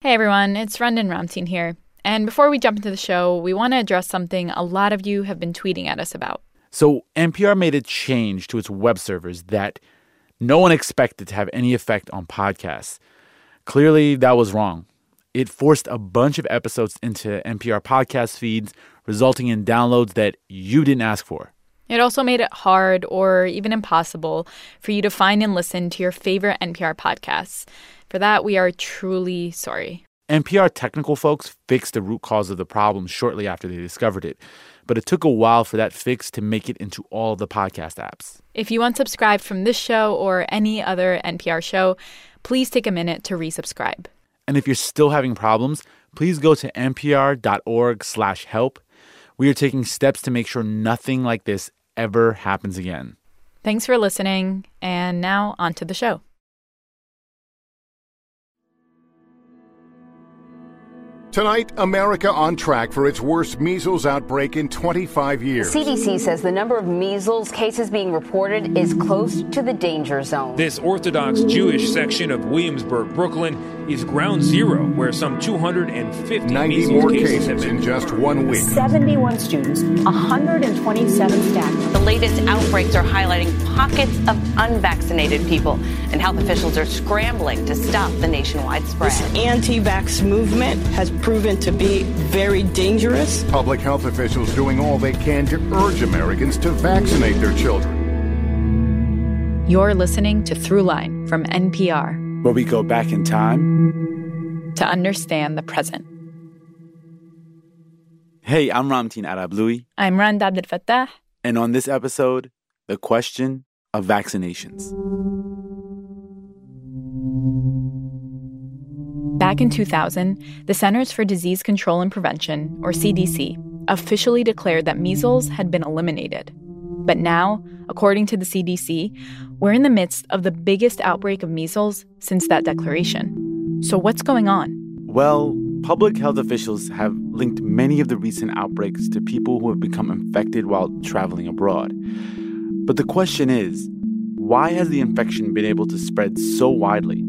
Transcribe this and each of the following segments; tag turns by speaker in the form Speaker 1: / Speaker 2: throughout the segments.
Speaker 1: Hey everyone, it's Randan Ramtin here. And before we jump into the show, we want to address something a lot of you have been tweeting at us about.
Speaker 2: So, NPR made a change to its web servers that no one expected to have any effect on podcasts. Clearly, that was wrong. It forced a bunch of episodes into NPR podcast feeds, resulting in downloads that you didn't ask for.
Speaker 1: It also made it hard or even impossible for you to find and listen to your favorite NPR podcasts. For that, we are truly sorry.
Speaker 2: NPR technical folks fixed the root cause of the problem shortly after they discovered it, but it took a while for that fix to make it into all the podcast apps.
Speaker 1: If you unsubscribed from this show or any other NPR show, please take a minute to resubscribe.
Speaker 2: And if you're still having problems, please go to npr.org/help. We are taking steps to make sure nothing like this ever happens again.
Speaker 1: Thanks for listening, and now on to the show.
Speaker 3: Tonight, America on track for its worst measles outbreak in 25 years.
Speaker 4: CDC says the number of measles cases being reported is close to the danger zone.
Speaker 5: This Orthodox Jewish section of Williamsburg, Brooklyn, is ground zero, where some 250
Speaker 3: 90
Speaker 5: measles
Speaker 3: more
Speaker 5: cases,
Speaker 3: cases
Speaker 5: have been
Speaker 3: in just one week.
Speaker 6: 71 students, 127 staff.
Speaker 4: The latest outbreaks are highlighting pockets of unvaccinated people, and health officials are scrambling to stop the nationwide spread.
Speaker 6: This Anti vax movement has proven to be very dangerous.
Speaker 3: Public health officials doing all they can to urge Americans to vaccinate their children.
Speaker 1: You're listening to Throughline from NPR
Speaker 2: Where we go back in time.
Speaker 1: to understand the present.
Speaker 2: Hey, I'm Ramtin Arablouei,
Speaker 1: I'm Rund Abdelfatah.
Speaker 2: and on this episode, the question of vaccinations.
Speaker 1: Back in 2000, the Centers for Disease Control and Prevention, or CDC, officially declared that measles had been eliminated. But now, according to the CDC, we're in the midst of the biggest outbreak of measles since that declaration. So, what's going on?
Speaker 2: Well, public health officials have linked many of the recent outbreaks to people who have become infected while traveling abroad. But the question is why has the infection been able to spread so widely,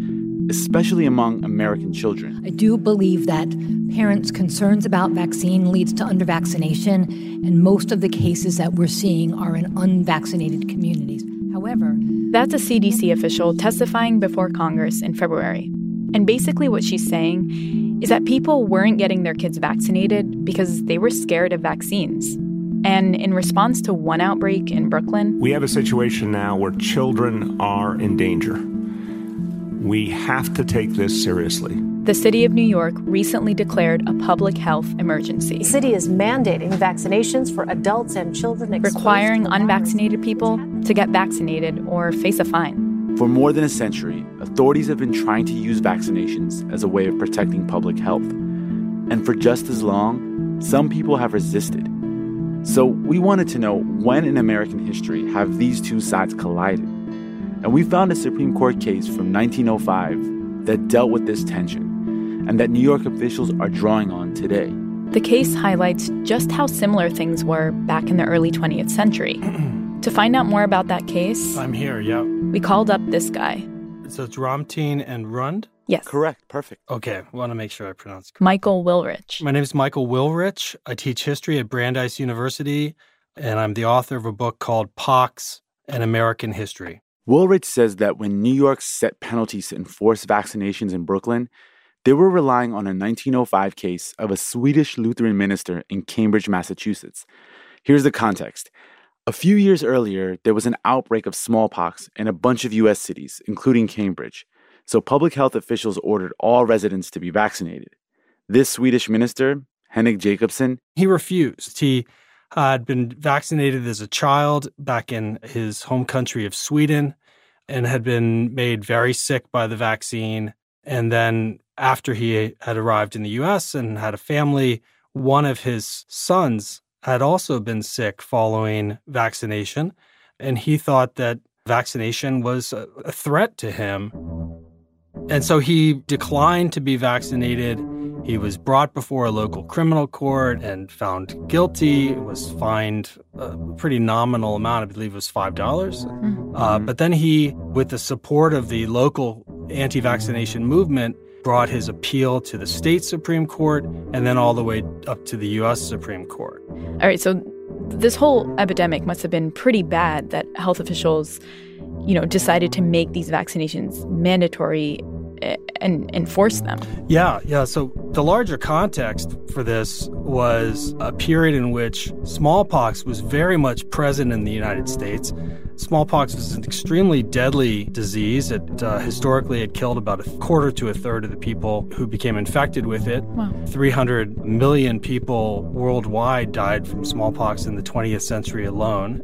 Speaker 2: especially among American children?
Speaker 7: I do believe that parents' concerns about vaccine leads to undervaccination, and most of the cases that we're seeing are in unvaccinated communities. However,
Speaker 1: That's a CDC official testifying before Congress in February. And basically, what she's saying is that people weren't getting their kids vaccinated because they were scared of vaccines. And in response to one outbreak in Brooklyn,
Speaker 8: We have a situation now where children are in danger. We have to take this seriously.
Speaker 1: the city of New York recently declared a public health emergency,
Speaker 9: The city is mandating vaccinations for adults and children
Speaker 1: requiring
Speaker 9: to the virus.
Speaker 1: unvaccinated people to get vaccinated or face a fine.
Speaker 2: For more than a century, authorities have been trying to use vaccinations as a way of protecting public health. And for just as long, some people have resisted. So we wanted to know when in American history have these two sides collided? And we found a Supreme Court case from 1905 that dealt with this tension and that New York officials are drawing on today.
Speaker 1: The case highlights just how similar things were back in the early 20th century. to find out more about that case,
Speaker 10: I'm here, yeah.
Speaker 1: we called up this guy.
Speaker 10: So it's Ramtin and Rund?
Speaker 1: Yes,
Speaker 2: Correct, perfect.
Speaker 10: Okay, want to make sure I pronounce it.
Speaker 1: Michael Willrich.
Speaker 10: My name is Michael Willrich. I teach history at Brandeis University, and I'm the author of a book called Pox and American History.
Speaker 2: Willrich says that when New York set penalties to enforce vaccinations in Brooklyn, they were relying on a 1905 case of a Swedish Lutheran minister in Cambridge, Massachusetts. Here's the context. A few years earlier, there was an outbreak of smallpox in a bunch of U.S. cities, including Cambridge. So public health officials ordered all residents to be vaccinated. This Swedish minister, Henning Jacobson,
Speaker 10: He refused. He had been vaccinated as a child back in his home country of Sweden and had been made very sick by the vaccine. And then, after he had arrived in the US and had a family, one of his sons had also been sick following vaccination. And he thought that vaccination was a threat to him. And so he declined to be vaccinated. He was brought before a local criminal court and found guilty, was fined a pretty nominal amount, I believe it was $5. Uh, but then he, with the support of the local anti vaccination movement, brought his appeal to the state Supreme Court and then all the way up to the U.S. Supreme Court.
Speaker 1: All right, so this whole epidemic must have been pretty bad that health officials, you know, decided to make these vaccinations mandatory and enforce them.
Speaker 10: Yeah, yeah. So the larger context for this was a period in which smallpox was very much present in the United States. Smallpox was an extremely deadly disease. It uh, historically had killed about a quarter to a third of the people who became infected with it.
Speaker 1: Wow.
Speaker 10: 300 million people worldwide died from smallpox in the 20th century alone.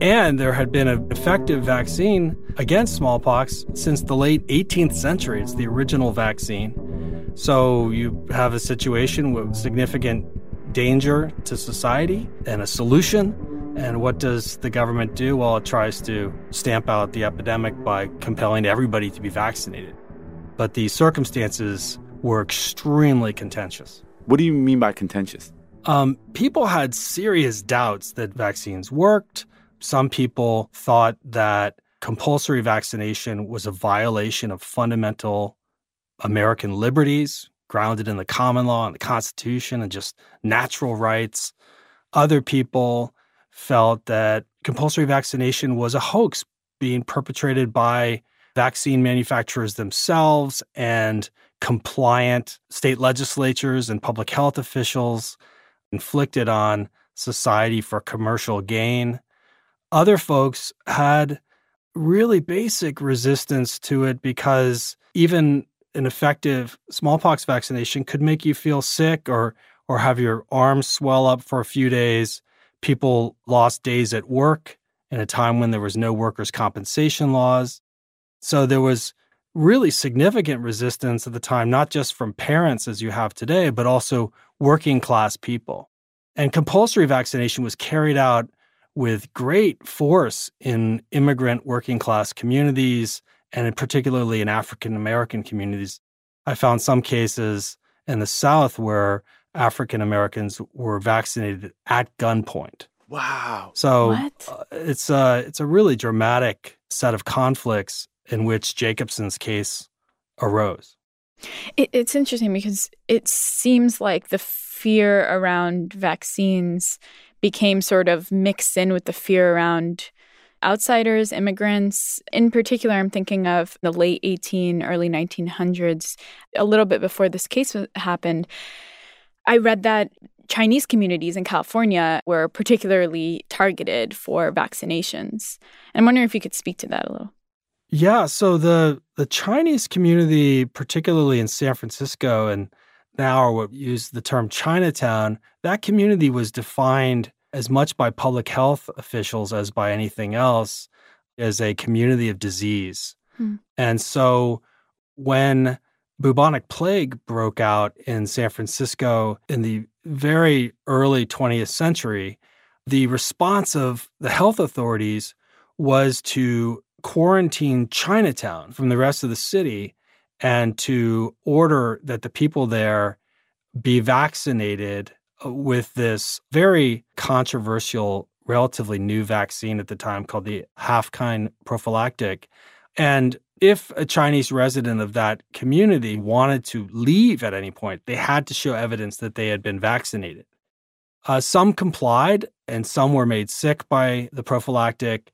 Speaker 10: And there had been an effective vaccine against smallpox since the late 18th century. It's the original vaccine. So you have a situation with significant danger to society and a solution and what does the government do? Well, it tries to stamp out the epidemic by compelling everybody to be vaccinated. But the circumstances were extremely contentious.
Speaker 2: What do you mean by contentious?
Speaker 10: Um, people had serious doubts that vaccines worked. Some people thought that compulsory vaccination was a violation of fundamental American liberties grounded in the common law and the Constitution and just natural rights. Other people felt that compulsory vaccination was a hoax being perpetrated by vaccine manufacturers themselves and compliant state legislatures and public health officials inflicted on society for commercial gain. Other folks had really basic resistance to it because even an effective smallpox vaccination could make you feel sick or or have your arms swell up for a few days People lost days at work in a time when there was no workers' compensation laws. So there was really significant resistance at the time, not just from parents as you have today, but also working class people. And compulsory vaccination was carried out with great force in immigrant working class communities and particularly in African American communities. I found some cases in the South where African Americans were vaccinated at gunpoint.
Speaker 2: Wow.
Speaker 10: So uh, it's a it's a really dramatic set of conflicts in which Jacobson's case arose.
Speaker 1: It, it's interesting because it seems like the fear around vaccines became sort of mixed in with the fear around outsiders, immigrants. In particular, I'm thinking of the late 18, early 1900s, a little bit before this case happened. I read that Chinese communities in California were particularly targeted for vaccinations. I'm wondering if you could speak to that a little.
Speaker 10: Yeah, so the the Chinese community, particularly in San Francisco and now or what use the term Chinatown, that community was defined as much by public health officials as by anything else as a community of disease. Hmm. And so when bubonic plague broke out in San Francisco in the very early 20th century, the response of the health authorities was to quarantine Chinatown from the rest of the city and to order that the people there be vaccinated uh, with this very controversial, relatively new vaccine at the time called the Haffkine prophylactic. And if a Chinese resident of that community wanted to leave at any point, they had to show evidence that they had been vaccinated. Uh, some complied and some were made sick by the prophylactic.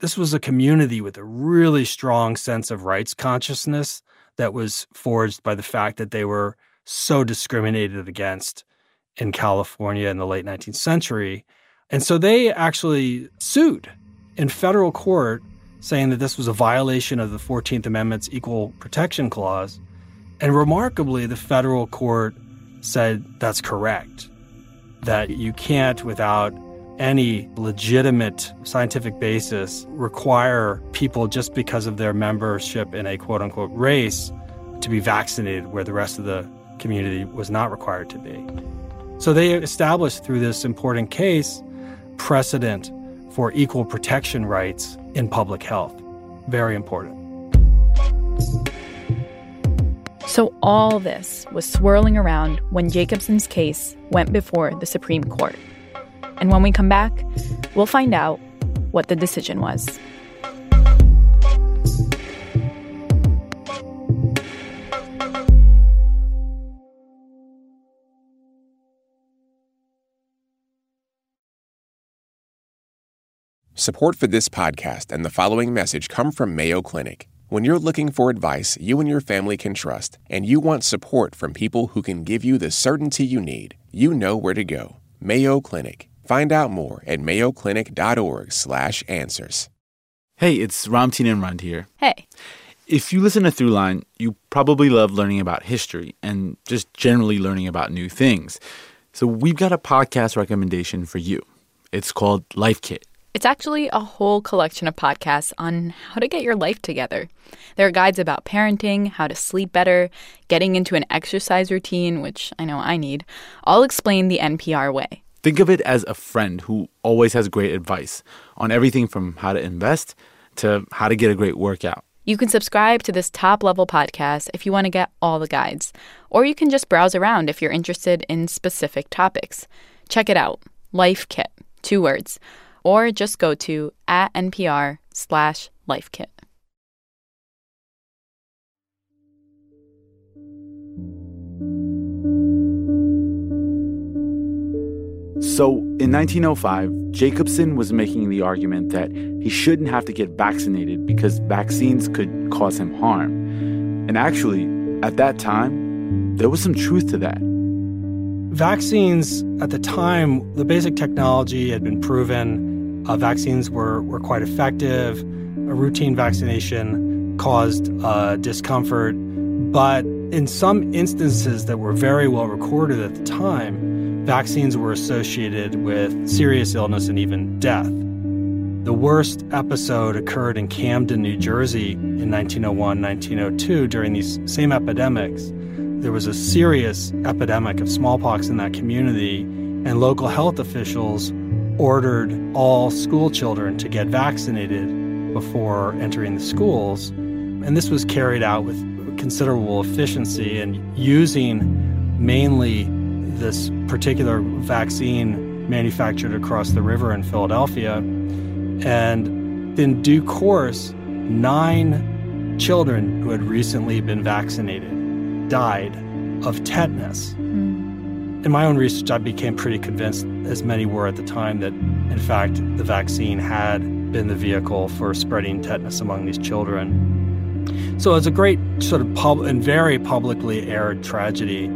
Speaker 10: This was a community with a really strong sense of rights consciousness that was forged by the fact that they were so discriminated against in California in the late 19th century. And so they actually sued in federal court saying that this was a violation of the 14th Amendment's Equal Protection Clause. And remarkably, the federal court said that's correct, that you can't, without any legitimate scientific basis, require people just because of their membership in a quote unquote race to be vaccinated where the rest of the community was not required to be. So they established through this important case precedent for equal protection rights in public health. Very important.
Speaker 1: So, all this was swirling around when Jacobson's case went before the Supreme Court. And when we come back, we'll find out what the decision was.
Speaker 11: Support for this podcast and the following message come from Mayo Clinic. When you're looking for advice you and your family can trust, and you want support from people who can give you the certainty you need, you know where to go. Mayo Clinic. Find out more at mayoclinic.org/slash-answers.
Speaker 2: Hey, it's Ramtin Imran here.
Speaker 1: Hey.
Speaker 2: If you listen to Throughline, you probably love learning about history and just generally learning about new things. So we've got a podcast recommendation for you. It's called Life Kit.
Speaker 1: It's actually a whole collection of podcasts on how to get your life together. There are guides about parenting, how to sleep better, getting into an exercise routine, which I know I need, all explained the NPR way.
Speaker 2: Think of it as a friend who always has great advice on everything from how to invest to how to get a great workout.
Speaker 1: You can subscribe to this top level podcast if you want to get all the guides, or you can just browse around if you're interested in specific topics. Check it out Life Kit, two words or just go to at npr slash lifekit.
Speaker 2: So, in 1905, Jacobson was making the argument that he shouldn't have to get vaccinated because vaccines could cause him harm. And actually, at that time, there was some truth to that.
Speaker 10: Vaccines, at the time, the basic technology had been proven uh, vaccines were, were quite effective. A routine vaccination caused uh, discomfort. But in some instances that were very well recorded at the time, vaccines were associated with serious illness and even death. The worst episode occurred in Camden, New Jersey in 1901 1902 during these same epidemics. There was a serious epidemic of smallpox in that community, and local health officials ordered all school children to get vaccinated before entering the schools. And this was carried out with considerable efficiency and using mainly this particular vaccine manufactured across the river in Philadelphia. And in due course, nine children who had recently been vaccinated died of tetanus. Hmm. In my own research, I became pretty convinced, as many were at the time, that in fact the vaccine had been the vehicle for spreading tetanus among these children. So it's a great sort of pub and very publicly aired tragedy.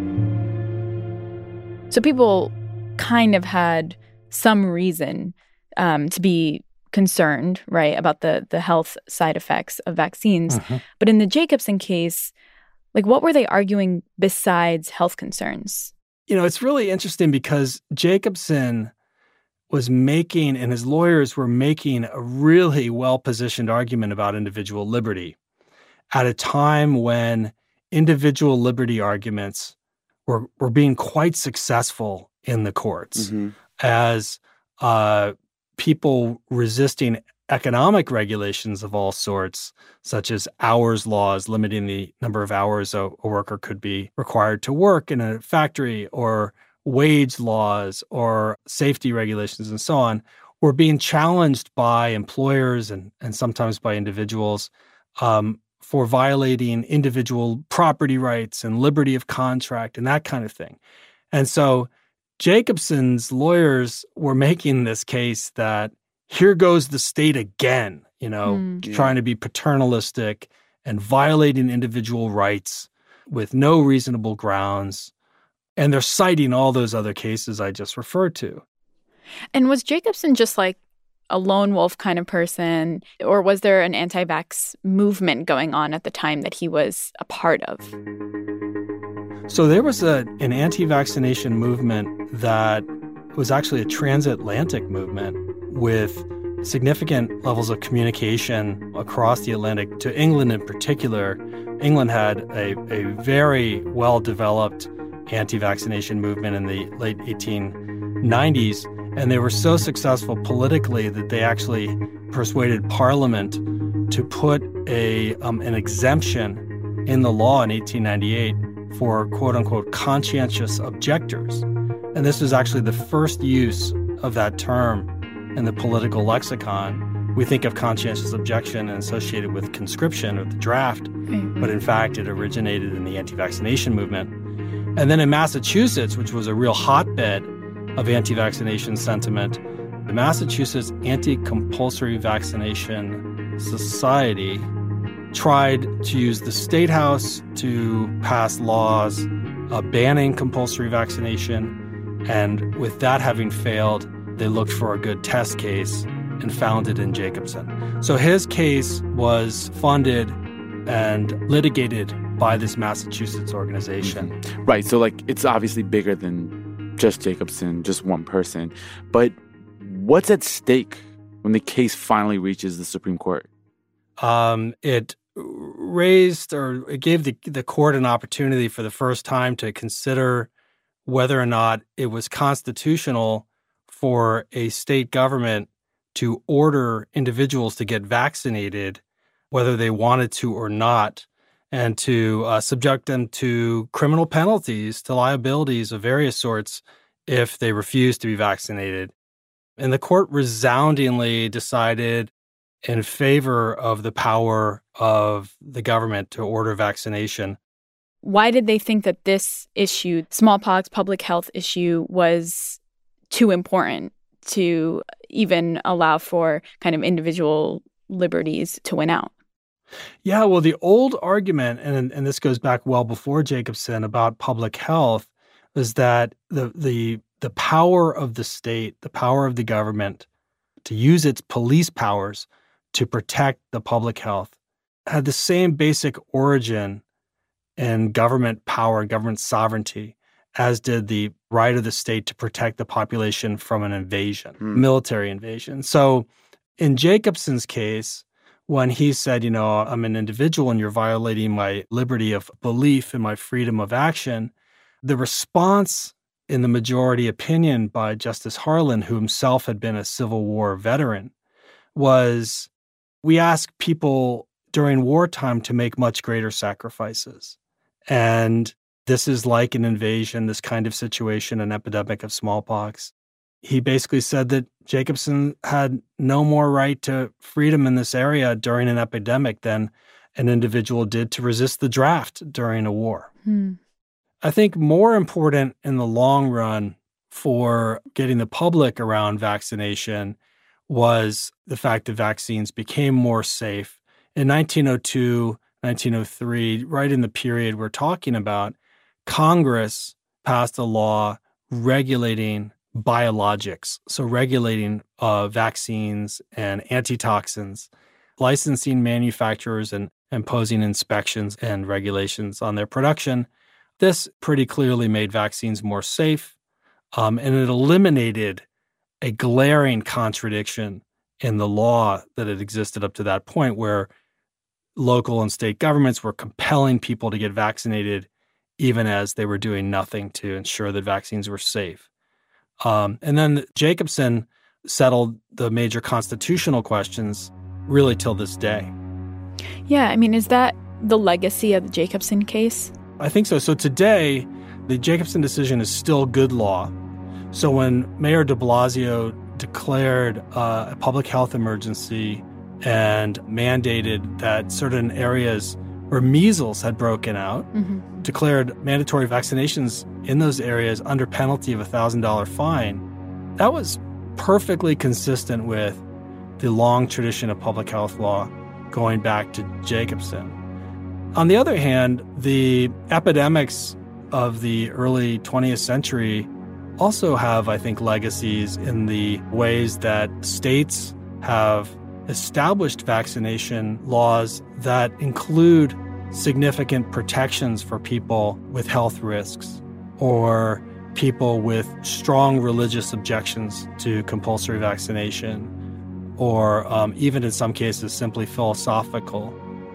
Speaker 1: So people kind of had some reason um, to be concerned, right, about the the health side effects of vaccines. Mm-hmm. But in the Jacobson case, like what were they arguing besides health concerns?
Speaker 10: You know, it's really interesting because Jacobson was making, and his lawyers were making a really well positioned argument about individual liberty at a time when individual liberty arguments were, were being quite successful in the courts mm-hmm. as uh, people resisting economic regulations of all sorts, such as hours laws limiting the number of hours a, a, worker could be required to work in a factory, or wage laws, or safety regulations, and so on, were being challenged by employers and, and sometimes by individuals um, for violating individual property rights and liberty of contract and that kind of thing. And so Jacobson's lawyers were making this case that here goes the state again, you know, mm. trying to be paternalistic and violating individual rights with no reasonable grounds. And they're citing all those other cases I just referred to.
Speaker 1: And was Jacobson just like a lone wolf kind of person, or was there an anti vax movement going on at the time that he was a part of?
Speaker 10: So there was a, an anti vaccination movement that was actually a transatlantic movement with significant levels of communication across the Atlantic to England in particular. England had a, a very well developed anti vaccination movement in the late 1890s, and they were so successful politically that they actually persuaded Parliament to put a, um, an exemption in the law in 1898 for quote unquote conscientious objectors. And this was actually the first use of that term in the political lexicon, we think of conscientious objection and associated with conscription or the draft, but in fact, it originated in the anti vaccination movement. And then in Massachusetts, which was a real hotbed of anti vaccination sentiment, the Massachusetts Anti Compulsory Vaccination Society tried to use the state house to pass laws uh, banning compulsory vaccination. And with that having failed, they looked for a good test case and found it in Jacobson. So his case was funded and litigated by this Massachusetts organization.
Speaker 2: Mm-hmm. Right. So, like, it's obviously bigger than just Jacobson, just one person. But what's at stake when the case finally reaches the Supreme Court?
Speaker 10: Um, it raised or it gave the, the court an opportunity for the first time to consider whether or not it was constitutional for a state government to order individuals to get vaccinated, whether they wanted to or not, and to uh, subject them to criminal penalties, to liabilities of various sorts if they refuse to be vaccinated. And the court resoundingly decided in favor of the power of the government to order vaccination.
Speaker 1: Why did they think that this issue, smallpox public health issue, was too important to even allow for kind of individual liberties to win out?
Speaker 10: Yeah, well, the old argument, and and this goes back well before Jacobson about public health, is that the the the power of the state, the power of the government to use its police powers to protect the public health had the same basic origin in government power and government sovereignty as did the right of the state to protect the population from an invasion, mm. military invasion. So in Jacobson's case, when he said, you know, I'm an individual and you're violating my liberty of belief and my freedom of action, the response in the majority opinion by Justice Harlan, who himself had been a Civil War veteran, was we ask people during wartime to make much greater sacrifices. And this is like an invasion, this kind of situation, an epidemic of smallpox. He basically said that Jacobson had no more right to freedom in this area during an epidemic than an individual did to resist the draft during a war. Hmm. I think more important in the long run for getting the public around vaccination was the fact that vaccines became more safe. In 1902, 1903, right in the period we're talking about, Congress passed a law regulating biologics, so regulating uh, vaccines and antitoxins, licensing manufacturers and imposing inspections and regulations on their production. This pretty clearly made vaccines more safe, um, and it eliminated a glaring contradiction in the law that had existed up to that point, where local and state governments were compelling people to get vaccinated, even as they were doing nothing to ensure that vaccines were safe. Um, and then Jacobson settled the major constitutional questions really till this day.
Speaker 1: Yeah, I mean, is that the legacy of the Jacobson case?
Speaker 10: I think so. So today, the Jacobson decision is still good law. So when Mayor de Blasio declared uh, a public health emergency and mandated that certain areas where measles had broken out, mm-hmm. declared mandatory vaccinations in those areas under penalty of a $1,000 fine, that was perfectly consistent with the long tradition of public health law going back to Jacobson. On the other hand, the epidemics of the early 20th century also have, I think, legacies in the ways that states have established vaccination laws that include significant protections for people with health risks or people with strong religious objections to compulsory vaccination, or um, even in some cases, simply philosophical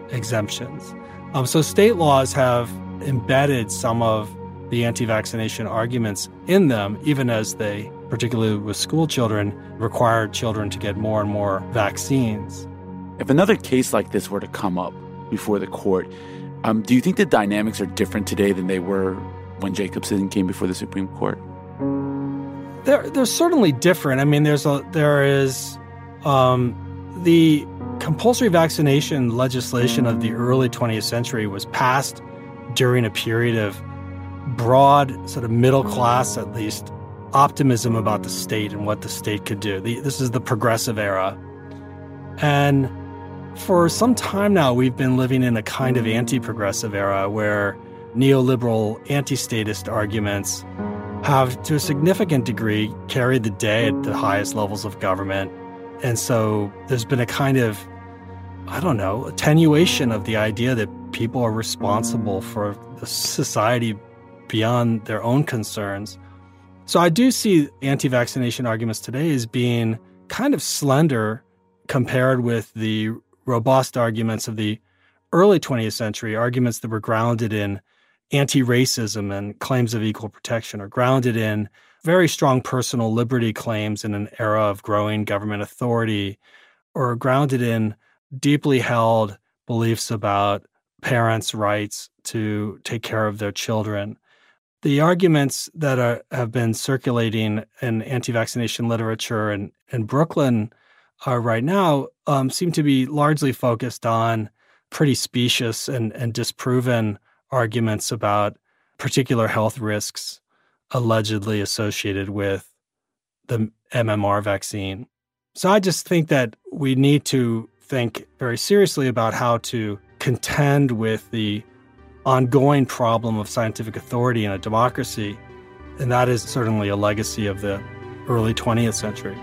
Speaker 10: exemptions. Um, so, state laws have embedded some of the anti vaccination arguments in them, even as they, particularly with school children, require children to get more and more vaccines.
Speaker 2: If another case like this were to come up before the court, um, do you think the dynamics are different today than they were when Jacobson came before the Supreme Court?
Speaker 10: They're, they're certainly different. I mean, there's a there is um, the compulsory vaccination legislation of the early 20th century was passed during a period of broad, sort of middle class at least, optimism about the state and what the state could do. The, this is the progressive era. And for some time now, we've been living in a kind of anti progressive era where neoliberal, anti statist arguments have, to a significant degree, carried the day at the highest levels of government. And so there's been a kind of, I don't know, attenuation of the idea that people are responsible for the society beyond their own concerns. So I do see anti vaccination arguments today as being kind of slender compared with the robust arguments of the early 20th century, arguments that were grounded in anti racism and claims of equal protection, or grounded in very strong personal liberty claims in an era of growing government authority, or grounded in deeply held beliefs about parents' rights to take care of their children. The arguments that are, have been circulating in anti vaccination literature in, in Brooklyn uh, right now um, seem to be largely focused on pretty specious and, and disproven arguments about particular health risks allegedly associated with the MMR vaccine. So I just think that we need to think very seriously about how to contend with the ongoing problem of scientific authority in a democracy. And that is certainly a legacy of the early 20th century.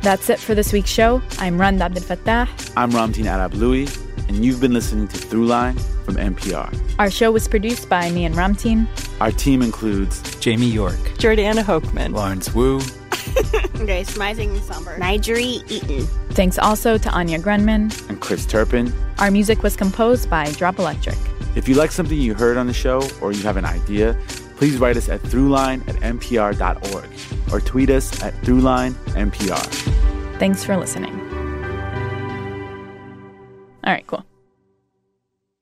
Speaker 1: That's it for this week's show. I'm Rund Abdelfatah.
Speaker 2: I'm Ramtin Arablouei, and you've been listening to Throughline from NPR.
Speaker 1: Our show was produced by me and Ramtin.
Speaker 2: Our team includes
Speaker 12: Jamie York,
Speaker 6: Jordana Hochman,
Speaker 12: Lawrence Wu,
Speaker 13: Grace Rising Somber, Nigeri Eaton.
Speaker 1: Thanks also to Anya Grundmann
Speaker 2: and Chris Turpin.
Speaker 1: Our music was composed by Drop Electric.
Speaker 2: If you like something you heard on the show or you have an idea, please write us at throughline at npr.org or tweet us at throughlinenpr.
Speaker 1: Thanks for listening. All right, cool.